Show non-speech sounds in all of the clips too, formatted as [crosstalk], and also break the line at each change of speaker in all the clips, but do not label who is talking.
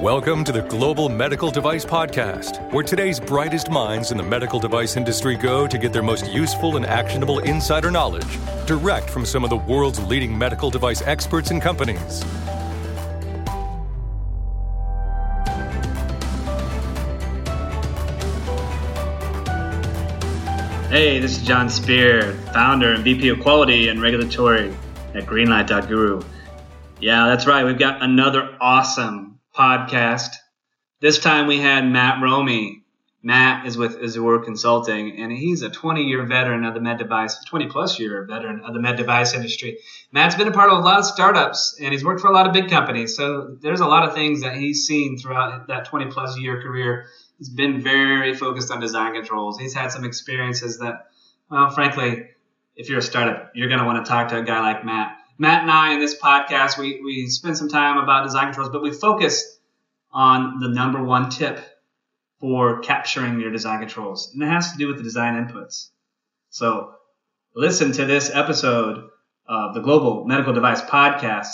Welcome to the Global Medical Device Podcast, where today's brightest minds in the medical device industry go to get their most useful and actionable insider knowledge direct from some of the world's leading medical device experts and companies.
Hey, this is Jon Speer, founder and VP of Quality and Regulatory at Greenlight.guru. Yeah, that's right. We've got another awesome podcast. This time we had Matt Romey. Matt is with Azzur Consulting, and he's a 20 year veteran of the med device, 20 plus year veteran of the med device industry. Matt's been a part of a lot of startups, and he's worked for a lot of big companies. So there's a lot of things that he's seen throughout that 20 plus year career He's been very focused on design controls. He's had some experiences that, well, frankly, if you're a startup, you're going to want to talk to a guy like Matt. Matt and I in this podcast, we, we spend some time about design controls, but we focus on the number one tip for capturing your design controls, and it has to do with the design inputs. So listen to this episode of the Global Medical Device Podcast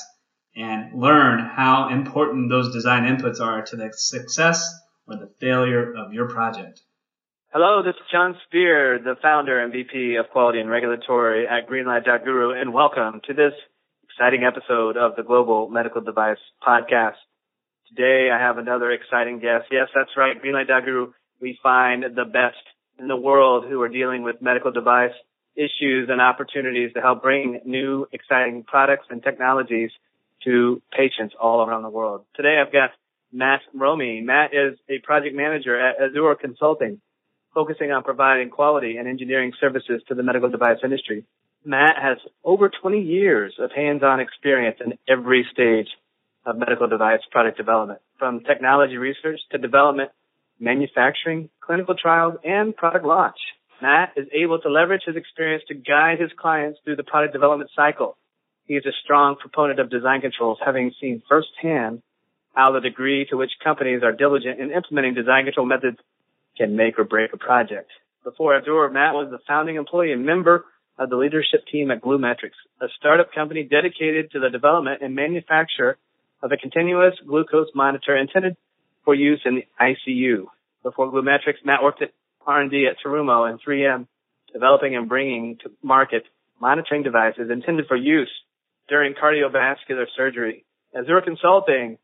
and learn how important those design inputs are to the success or the failure of your project.
Hello, this is Jon Speer, the founder and VP of Quality and Regulatory at Greenlight.guru, and welcome to this exciting episode of the Global Medical Device Podcast. Today I have another exciting guest. Yes, that's right, Greenlight.guru. We find the best in the world who are dealing with medical device issues and opportunities to help bring new exciting products and technologies to patients all around the world. Today I've got Matt Romey. Matt is a project manager at Azzur Consulting, focusing on providing quality and engineering services to the medical device industry. Matt has over 20 years of hands-on experience in every stage of medical device product development, from technology research to development, manufacturing, clinical trials, and product launch. Matt is able to leverage his experience to guide his clients through the product development cycle. He is a strong proponent of design controls, having seen firsthand how the degree to which companies are diligent in implementing design control methods can make or break a project. Before Azzur, Matt was the founding employee and member of the leadership team at GluMetrics, a startup company dedicated to the development and manufacture of a continuous glucose monitor intended for use in the ICU. Before GluMetrics, Matt worked at R&D at Terumo and 3M, developing and bringing to market monitoring devices intended for use during cardiovascular surgery. Azzur Consulting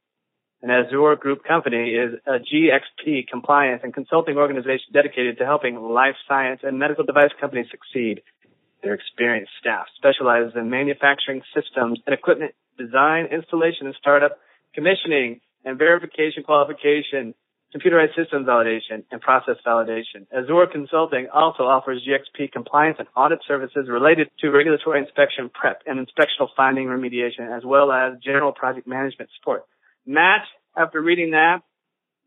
an Azzur Group company is a GXP compliance and consulting organization dedicated to helping life science and medical device companies succeed. Their experienced staff specializes in manufacturing systems and equipment design, installation, and startup, commissioning and verification qualification, computerized systems validation, and process validation. Azzur Consulting also offers GXP compliance and audit services related to regulatory inspection prep and inspectional finding remediation, as well as general project management support. Matt, after reading that,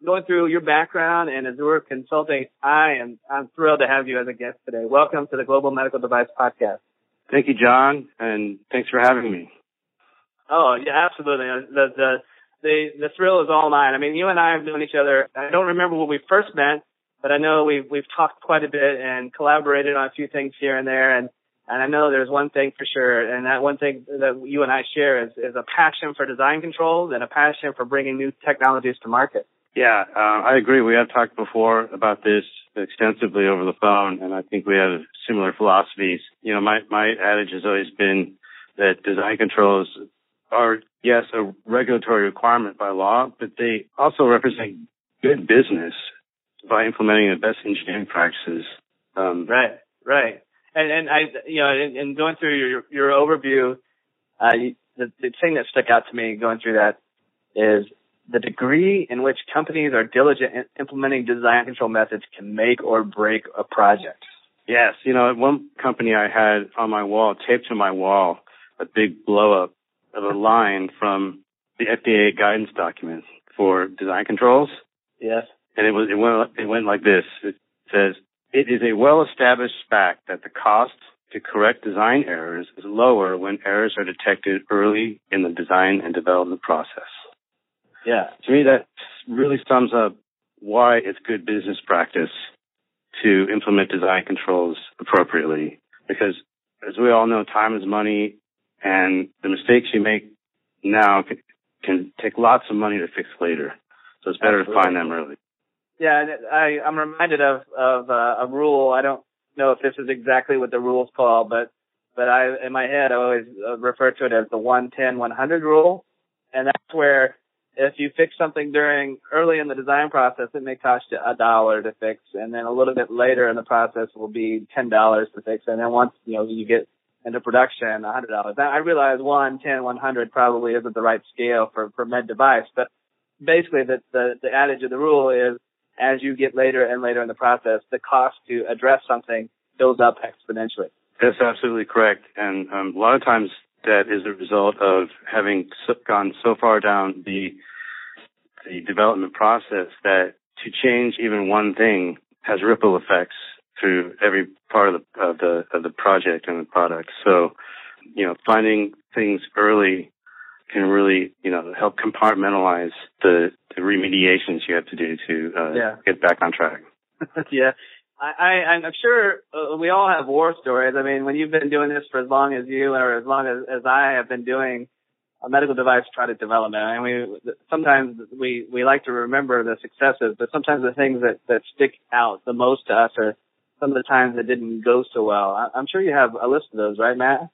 going through your background and Azzur Consulting, I am I'm thrilled to have you as a guest today. Welcome to the Global Medical Device Podcast.
Thank you, Jon, and thanks for having me.
Oh, yeah, absolutely. Uh, the the the the thrill is all mine. I mean, you and I have known each other. I don't remember when we first met, but I know we've we've talked quite a bit and collaborated on a few things here and there. And and I know there's one thing for sure, and that one thing that you and I share is, is a passion for design controls and a passion for bringing new technologies to market.
Yeah, uh, I agree. We have talked before about this extensively over the phone, and I think we have similar philosophies. You know, my, my adage has always been that design controls are, yes, a regulatory requirement by law, but they also represent good business by implementing the best engineering practices.
Um, right, right. And, and I, you know, in, in going through your, your overview, uh, the, the thing that stuck out to me going through that is the degree in which companies are diligent in implementing design control methods can make or break a project.
Yes, you know, one company I had on my wall, taped to my wall, a big blow up of a line from the FDA guidance document for design controls.
Yes.
And it was it went it went like this. It says it is a well-established fact that the cost to correct design errors is lower when errors are detected early in the design and development process.
Yeah.
To me, that really sums up why it's good business practice to implement design controls appropriately. Because as we all know, time is money and the mistakes you make now can, can take lots of money to fix later. So it's better
Absolutely.
to find them early.
Yeah, I, I'm reminded of of uh, a rule. I don't know if this is exactly what the rule's called, but but I in my head I always uh, refer to it as the 110 100 rule, and that's where if you fix something during early in the design process, it may cost you a dollar to fix, and then a little bit later in the process will be ten dollars to fix, and then once you know you get into production, a hundred dollars. I realize one, ten, one hundred probably isn't the right scale for for med device, but basically the the, the adage of the rule is as you get later and later in the process, the cost to address something goes up exponentially.
That's absolutely correct. And um, a lot of times that is a result of having gone so far down the the development process that to change even one thing has ripple effects through every part of the of the of the project and the product. So, you know, finding things early can really, you know, help compartmentalize the, the remediations you have to do to uh,
Yeah.
get back on track. [laughs]
yeah. I, I, I'm sure uh, we all have war stories. I mean, when you've been doing this for as long as you or as long as, as I have been doing a medical device product development, I mean, we, sometimes we, we like to remember the successes, but sometimes the things that, that stick out the most to us are some of the times that didn't go so well. I, I'm sure you have a list of those, right, Matt?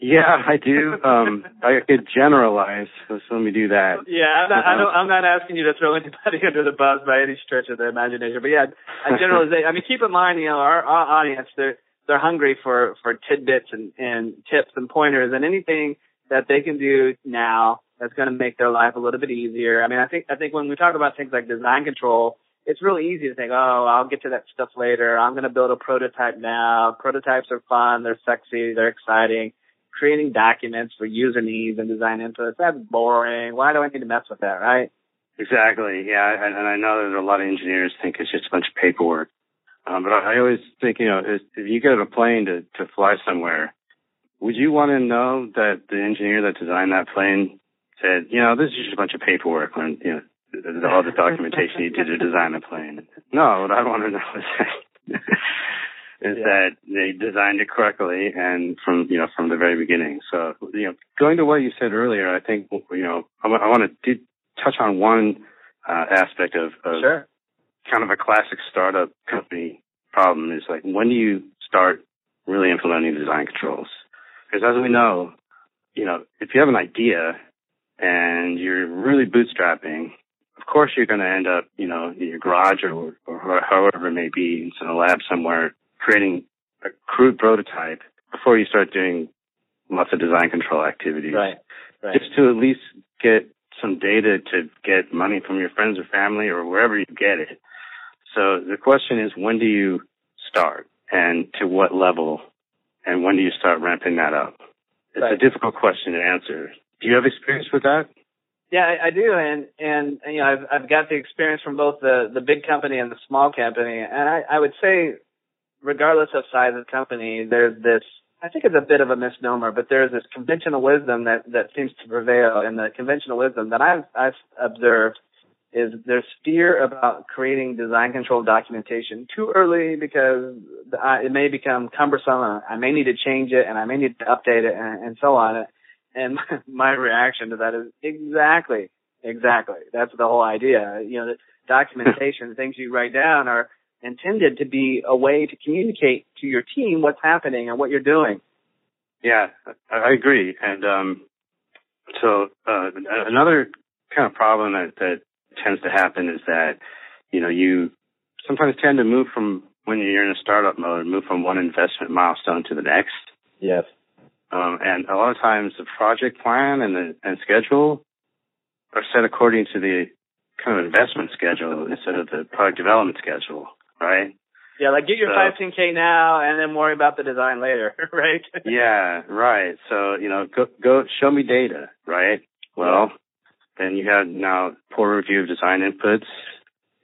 Yeah, I do. [laughs] Um, I could generalize, so let me do that.
Yeah, I'm not, I don't, I'm not asking you to throw anybody [laughs] under the bus by any stretch of the imagination, but yeah, I [laughs] generalization. I mean, keep in mind, you know, our, our audience, they're, they're hungry for, for tidbits and, and tips and pointers and anything that they can do now that's going to make their life a little bit easier. I mean, I think, I think when we talk about things like design control, it's really easy to think, oh, I'll get to that stuff later. I'm going to build a prototype now. Prototypes are fun. They're sexy. They're exciting creating documents for user needs and design inputs. That's boring. Why do I need to mess with that, right?
Exactly. Yeah, and, and I know that a lot of engineers think it's just a bunch of paperwork. Um, but I, I always think, you know, if, if you get a plane to to fly somewhere, would you want to know that the engineer that designed that plane said, you know, this is just a bunch of paperwork when you know all the documentation you did to design the plane? [laughs] No, what I want to know is that is
Yeah.
that they designed it correctly and from you know from the very beginning. So you know, going to what you said earlier, I think you know I, I want to touch on one uh, aspect of, of
Sure.
kind of a classic startup company problem is like when do you start really implementing design controls? Because as we know, you know, if you have an idea and you're really bootstrapping, of course you're going to end up, you know, in your garage or, or however it may be, in a lab somewhere, creating a crude prototype before you start doing lots of design control activities
Right. Right.
just to at least get some data to get money from your friends or family or wherever you get it. So the question is, when do you start and to what level and when do you start ramping that up? It's
Right.
a difficult question to answer. Do you have experience with that?
Yeah, I, I do, and and you know, I've I've got the experience from both the the big company and the small company, and I I would say, regardless of size of company, there's this. I think it's a bit of a misnomer, but there's this conventional wisdom that that seems to prevail, and the conventional wisdom that I've I've observed is there's fear about creating design control documentation too early because I, uh, it may become cumbersome. I may need to change it, and I may need to update it, and, and so on. And [laughs] my reaction to that is exactly, exactly. That's the whole idea. You know, documentation, things you write down are intended to be a way to communicate to your team what's happening and what you're doing.
Yeah, I, I agree. And um, so uh, another kind of problem that, that tends to happen is that you know you sometimes tend to move from when you're in a startup mode, move from one investment milestone to the next.
Yes.
Um, and a lot of times the project plan and the and schedule are set according to the kind of investment schedule instead of the product development schedule, right?
Yeah, like get your
So-
15k now and then worry about the design later, [laughs] right?
yeah, right. So, you know, go, go show me data, right? Well, then you have now poor review of design inputs.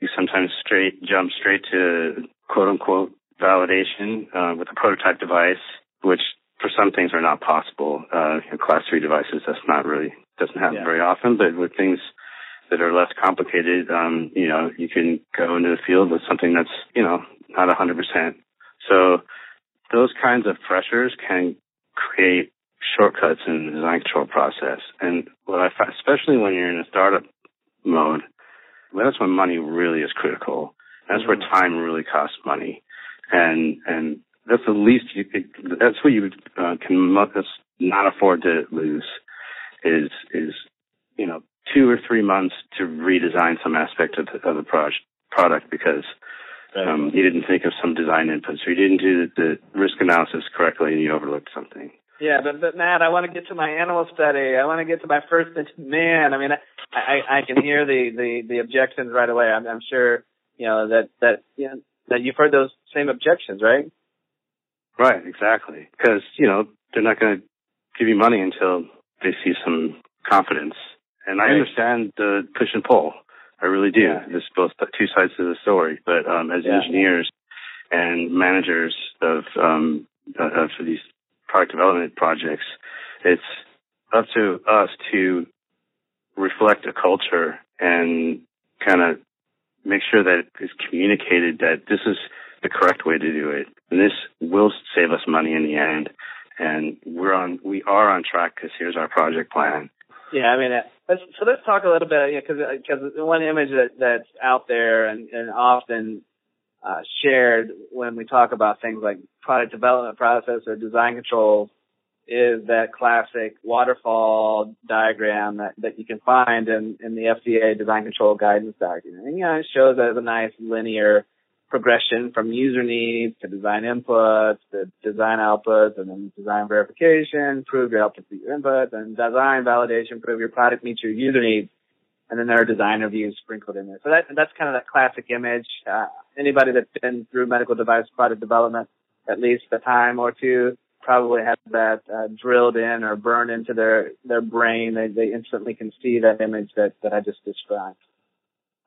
You sometimes straight jump straight to quote unquote validation uh, with a prototype device, which for some things are not possible. Uh, class three devices, that's not really doesn't happen
Yeah.
very often. But with things that are less complicated, um, you know, you can go into the field with something that's you know not 100%. So those kinds of pressures can create shortcuts in the design control process. And what I find, especially when you're in a startup mode, that's when money really is critical. That's mm-hmm. where time really costs money, and and that's the least you could, that's what you uh, can not afford to lose is is you know two or three months to redesign some aspect of the, of the project product because um, you didn't think of some design inputs or you didn't do the, the risk analysis correctly and you overlooked something.
Yeah, but but Matt, I want to get to my animal study. I want to get to my first man. I mean, I I, I can hear the, the the objections right away. I'm, I'm sure you know that that you know, that you've heard those same objections, right?
Right, exactly. Because you know they're not going to give you money until they see some confidence. And I understand the push and pull. I really do. Yeah. There's both two sides to the story. But um, as yeah. engineers and managers of um, of these product development projects, it's up to us to reflect a culture and kind of make sure that it's communicated that this is the correct way to do it. And this will save us money in the end. And we're on, we are on track because here's our project plan.
Yeah, I mean, uh, let's, so let's talk a little bit, because know, because one image that that's out there and, and often uh, shared when we talk about things like product development process or design control is that classic waterfall diagram that, that you can find in, in the FDA design control guidance document. And, you know, it shows as a nice linear progression from user needs to design inputs to design outputs and then design verification, prove your outputs to your inputs and design validation, prove your product meets your user needs. And then there are design reviews sprinkled in there. So that, that's kind of that classic image. Uh, anybody that's been through medical device product development at least a time or two probably has that uh, drilled in or burned into their, their brain. They, they instantly can see that image that, that I just described.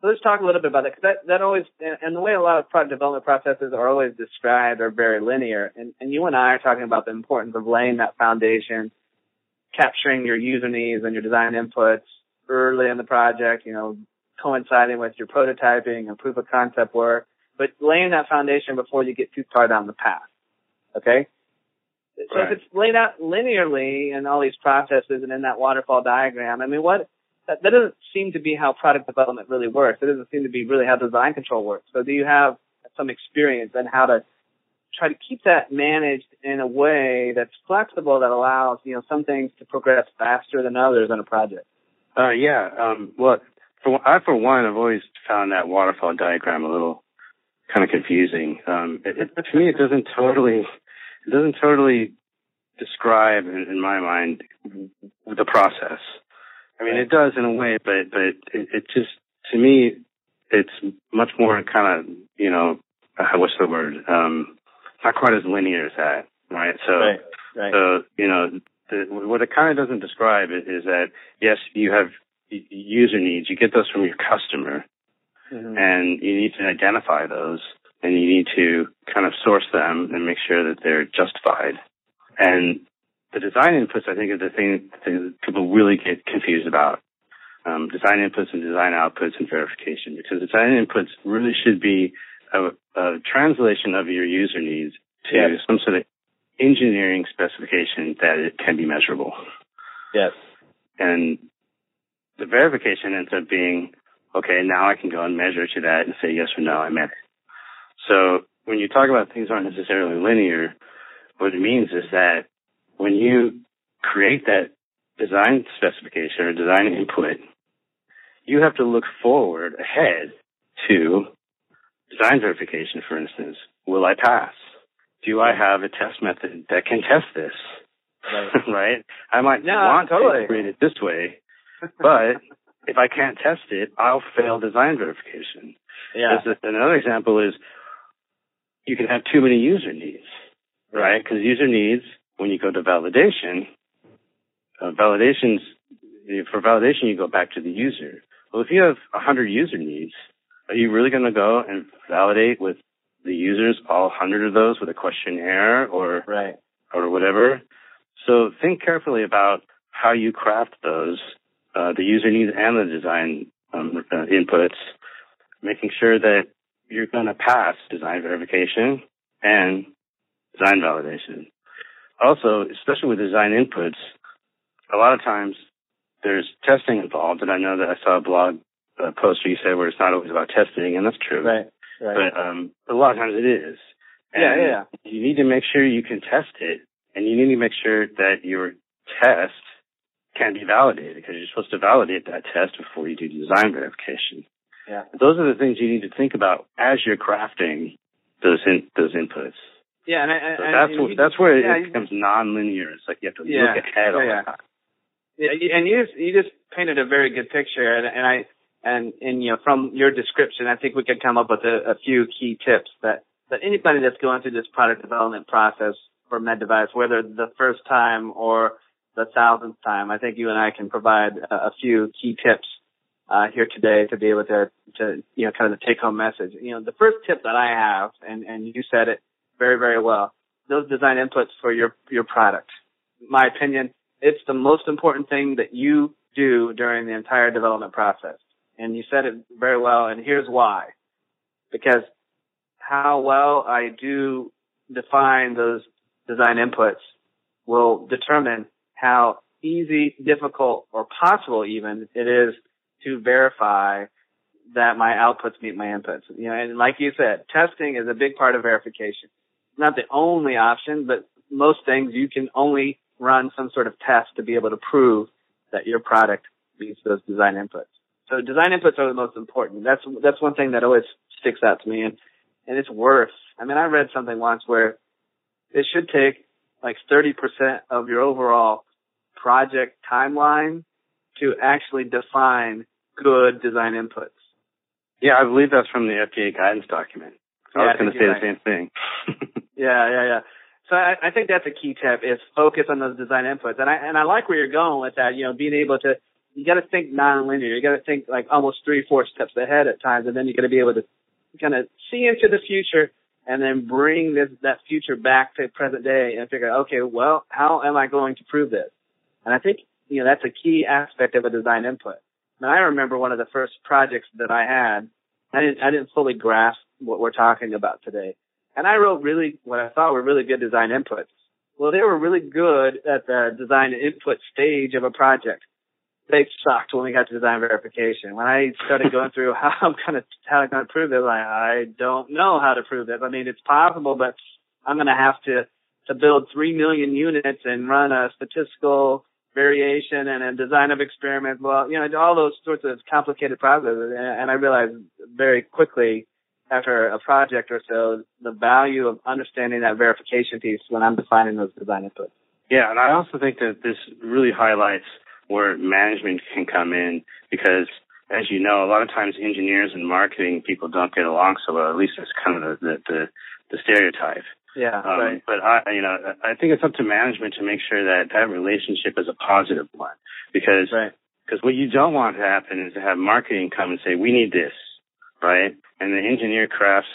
So let's talk a little bit about that because that, that always, and the way a lot of product development processes are always described are very linear. And, and you and I are talking about the importance of laying that foundation, capturing your user needs and your design inputs early in the project, you know, coinciding with your prototyping and proof of concept work, but laying that foundation before you get too far down the path. Okay? So right. if it's laid out linearly in all these processes and in that waterfall diagram, I mean, what, that, that doesn't seem to be how product development really works. It doesn't seem to be really how design control works. So do you have some experience in how to try to keep that managed in a way that's flexible that allows, you know, some things to progress faster than others on a project?
Uh, yeah. Um, well, for, I, for one, have always found that waterfall diagram a little kind of confusing. Um, it, it, to me, it doesn't totally, it doesn't totally describe, in, in my mind, the process. I mean, it does in a way, but but it, it just to me, it's much more kind of you know uh, what's the word? Um, not quite as linear as that, right? So
right, right.
so you know the, what it kind of doesn't describe is, is that yes, you have user needs. You get those from your customer, mm-hmm. and you need to identify those, and you need to kind of source them and make sure that they're justified. And the design inputs, I think, are the thing that people really get confused about. Um, design inputs and design outputs and verification, because design inputs really should be a, a translation of your user needs to yes. some sort of engineering specification that it can be measurable.
Yes.
And the verification ends up being, okay, now I can go and measure to that and say yes or no, I met it. So when you talk about things aren't necessarily linear, what it means is that when you create that design specification or design input, you have to look forward ahead to design verification, for instance. Will I pass? Do I have a test method that can test this? Right. [laughs] right? I might
yeah,
want
totally.
to create it this way, but if I can't test it, I'll fail design verification.
Yeah.
Another example is you can have too many user needs, right? Because user needs when you go to validation, uh, validations, for validation, you go back to the user. Well, if you have 100 user needs, are you really going to go and validate with the users, all 100 of those with a questionnaire or,
right.
or whatever? So think carefully about how you craft those, uh, the user needs and the design um, uh, inputs, making sure that you're going to pass design verification and design validation also, especially with design inputs, a lot of times there's testing involved. And I know that I saw a blog post where you said where it's not always about testing, and that's true.
Right. Right.
But um, a lot of times it is. And
yeah, yeah, yeah.
You need to make sure you can test it, and you need to make sure that your test can be validated because you're supposed to validate that test before you do design verification.
Yeah.
Those are the things you need to think about as you're crafting those in, those inputs.
Yeah, and,
So that's
and
what, that's where
yeah,
it becomes non-linear. It's like you have to
Yeah,
look ahead all
yeah,
the
yeah.
time.
Yeah, and you just you just painted a very good picture, and, and I and and you know from your description, I think we could come up with a, a few key tips that that anybody that's going through this product development process for med device, whether the first time or the thousandth time, I think you and I can provide a, a few key tips uh, here today to be able to to you know kind of the take home message. You know, the first tip that I have, and and you said it very very well, those design inputs for your your product. My opinion, it's the most important thing that you do during the entire development process. And you said it very well, and here's why. Because how well I do define those design inputs will determine how easy, difficult, or possible even it is to verify that my outputs meet my inputs. You know, and like you said, testing is a big part of verification. Not the only option, but most things you can only run some sort of test to be able to prove that your product meets those design inputs. So design inputs are the most important. That's that's one thing that always sticks out to me, and and it's worth. I mean, I read something once where it should take like 30% of your overall project timeline to actually define good design inputs.
Yeah, I believe that's from the FDA guidance document. I
Yeah,
was going to say
you're
the same thing. [laughs]
Yeah, yeah, yeah. So I, I think that's a key tip is focus on those design inputs. And I and I like where you're going with that. You know, being able to you got to think non-linear. You got to think like almost three, four steps ahead at times, and then you got to be able to kind of see into the future and then bring this that future back to present day and figure, okay, well, how am I going to prove this? And I think you know that's a key aspect of a design input. Now I remember one of the first projects that I had. I didn't I didn't fully grasp what we're talking about today. And I wrote really what I thought were really good design inputs. Well, they were really good at the design input stage of a project. They sucked when we got to design verification. When I started going through [laughs] how I'm gonna how I'm gonna prove this, like I don't know how to prove this. I mean, it's possible, but I'm gonna have to to build three million units and run a statistical variation and a design of experiment. Well, you know, all those sorts of complicated processes. And I realized very quickly after a project or so the value of understanding that verification piece when I'm defining those design inputs.
Yeah, and I also think that this really highlights where management can come in because, as you know, a lot of times engineers and marketing people don't get along so well. At least that's kind of the the, the, stereotype.
Yeah,
Um,
right.
But I, you know, I think it's up to management to make sure that that relationship is a positive one because
Right.
because what you don't want to happen is to have marketing come and say, we need this, right? And the engineer crafts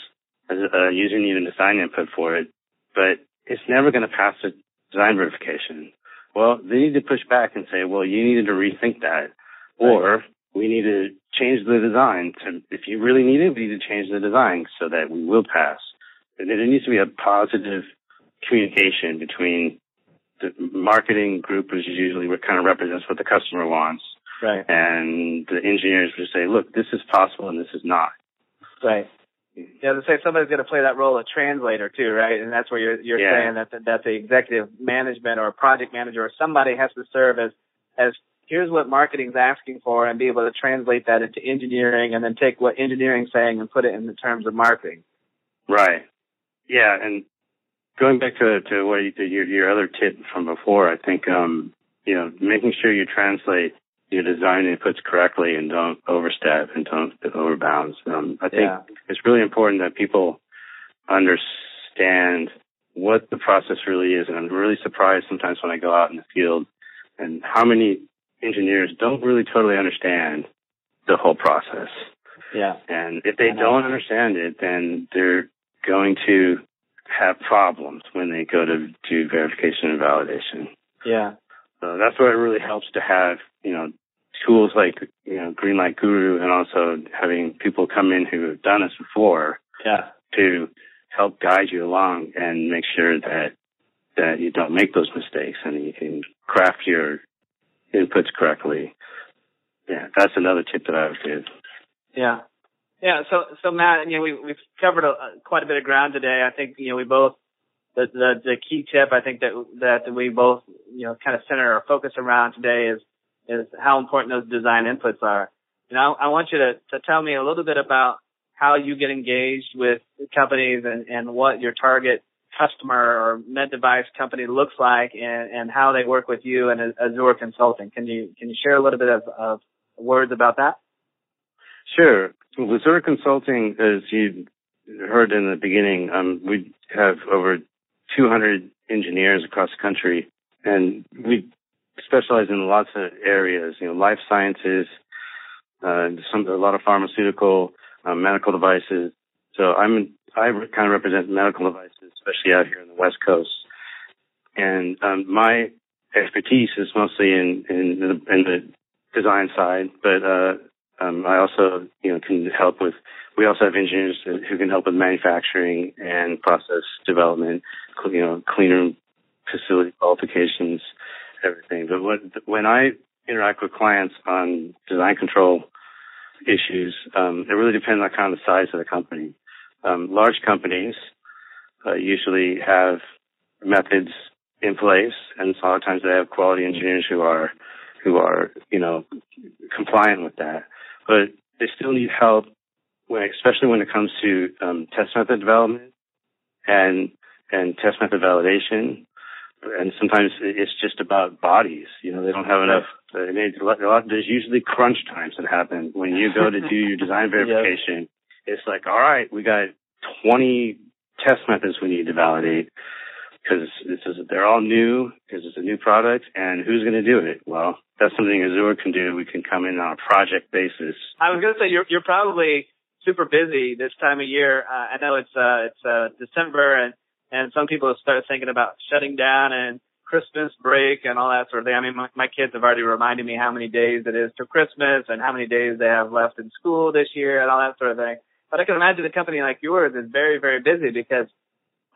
as a, user need a design input for it, but it's never going to pass the design verification. Well, they need to push back and say, well, you needed to rethink that. Or we need to change the design. To, if you really need it, we need to change the design so that we will pass. And there needs to be a positive communication between the marketing group, which is usually what kind of represents what the customer wants,
Right.
and the engineers would say, look, this is possible and this is not.
Right. Yeah, to say somebody's going to play that role of translator too, right? And that's where you're you're
Yeah.
saying that the, that the executive management or project manager or somebody has to serve as as here's what marketing's asking for and be able to translate that into engineering and then take what engineering's saying and put it in the terms of marketing.
Right. Yeah, and going back to to what you did, your your other tip from before, I think um you know making sure you translate your design inputs correctly and don't overstep and don't overbounds. Um, I think
Yeah.
it's really important that people understand what the process really is, and I'm really surprised sometimes when I go out in the field and how many engineers don't really totally understand the whole process.
Yeah.
And if they don't understand it, then they're going to have problems when they go to do verification and validation.
Yeah.
So that's why it really helps to have, you know, tools like, you know, Greenlight Guru and also having people come in who have done this before
Yeah.
to help guide you along and make sure that that you don't make those mistakes and you can craft your inputs correctly. Yeah, that's another tip that I would give.
Yeah. Yeah. So, so Matt, you know, we, we've covered a, quite a bit of ground today. I think, you know, we both, the, the, the key tip I think that, that we both, you know, kind of center our focus around today is, is how important those design inputs are. You know, I want you to, to tell me a little bit about how you get engaged with companies and, and what your target customer or med device company looks like and, and how they work with you and Azzur Consulting. Can you can you share a little bit of, of words about that?
Sure. Well, Azzur Consulting, as you heard in the beginning, um, we have over 200 engineers across the country, and we specialize in lots of areas. You know, life sciences, uh, some a lot of pharmaceutical, uh, medical devices. So I'm I kind of represent medical devices, especially out here on the West Coast. And um, my expertise is mostly in in the, in the design side, but uh, um, I also you know can help with. We also have engineers who can help with manufacturing and process development, you know, clean room facility qualifications, everything. But what, when I interact with clients on design control issues, um, it really depends on kind of the size of the company. Um, large companies uh, usually have methods in place, and a lot of times they have quality engineers who are who are you know compliant with that. But they still need help, when, especially when it comes to um, test method development and and test method validation. And sometimes it's just about bodies. You know, they don't have enough. Uh, there's usually crunch times that happen when you go to do your design [laughs] verification it's like, all right, we got 20 test methods we need to validate because this is they're all new because it's a new product and who's going to do it? Well, that's something Azzur can do. We can come in on a project basis.
I was going to say you're you're probably super busy this time of year. Uh, I know it's uh it's uh December and and some people start thinking about shutting down and Christmas break and all that sort of thing. I mean, my, my kids have already reminded me how many days it is to Christmas and how many days they have left in school this year and all that sort of thing. But I can imagine a company like yours is very, very busy because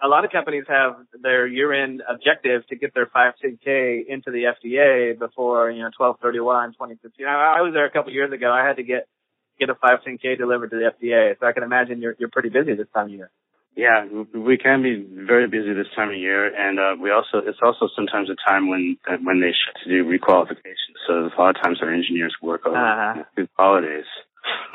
a lot of companies have their year-end objective to get their 510K into the FDA before, you know, 1231, 2015. I, I was there a couple years ago. I had to get, get a 510K delivered to the FDA. So I can imagine you're, you're pretty busy this time of year.
Yeah, we can be very busy this time of year, and uh, we also it's also sometimes a time when when they should to do requalification. So a lot of times our engineers work over uh-huh. through holidays. [laughs]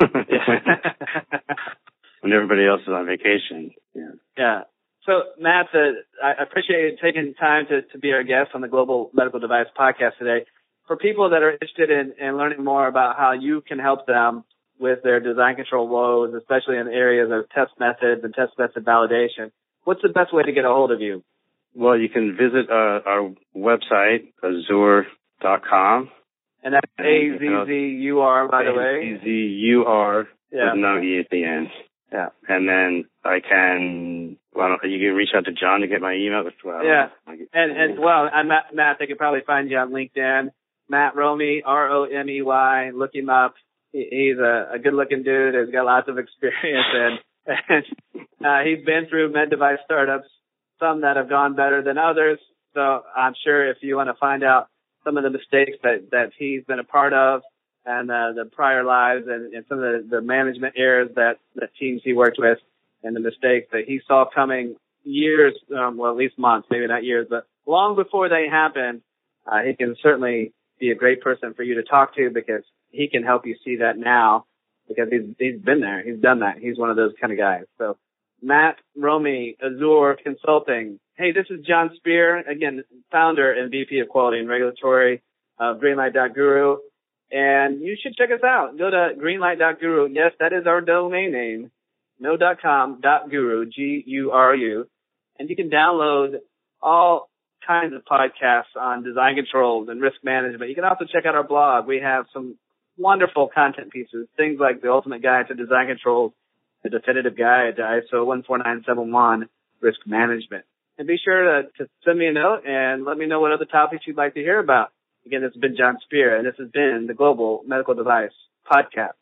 when everybody else is on vacation. Yeah.
Yeah. So Matt, uh, I appreciate you taking time to, to be our guest on the Global Medical Device Podcast today. For people that are interested in, in learning more about how you can help them with their design control woes, especially in areas of test methods and test method validation, what's the best way to get a hold of you?
Well, you can visit uh, our website, azzur.com.
And that's A Z Z U R, by the way.
A Z Z U R with no E at the end. Yeah. And then I can, well, you can reach out to Jon to get my email.
As well, yeah. And, and well, I'm Matt, Matt, they can probably find you on LinkedIn. Matt Romey, R-O-M-E-Y, look him up. He's a, a good looking dude. He's got lots of experience and, and uh, he's been through med device startups, some that have gone better than others. So I'm sure if you want to find out some of the mistakes that, that he's been a part of and uh, the prior lives and, and some of the, the management errors that, that teams he worked with and the mistakes that he saw coming years, um, well, at least months, maybe not years, but long before they happened, uh, he can certainly be a great person for you to talk to because he can help you see that now because he's, he's been there. He's done that. He's one of those kind of guys. So Matt Romey, Azzur Consulting. Hey, this is Jon Speer, again, founder and VP of Quality and Regulatory of Greenlight.guru. And you should check us out. Go to greenlight.guru. Yes, that is our domain name. No dot com dot guru, G-U-R-U. And you can download all kinds of podcasts on design controls and risk management. You can also check out our blog. We have some wonderful content pieces, things like the ultimate guide to design controls, the definitive guide to ISO 14971 risk management. And be sure to, to send me a note and let me know what other topics you'd like to hear about. Again, this has been Jon Speer, and this has been the Global Medical Device Podcast.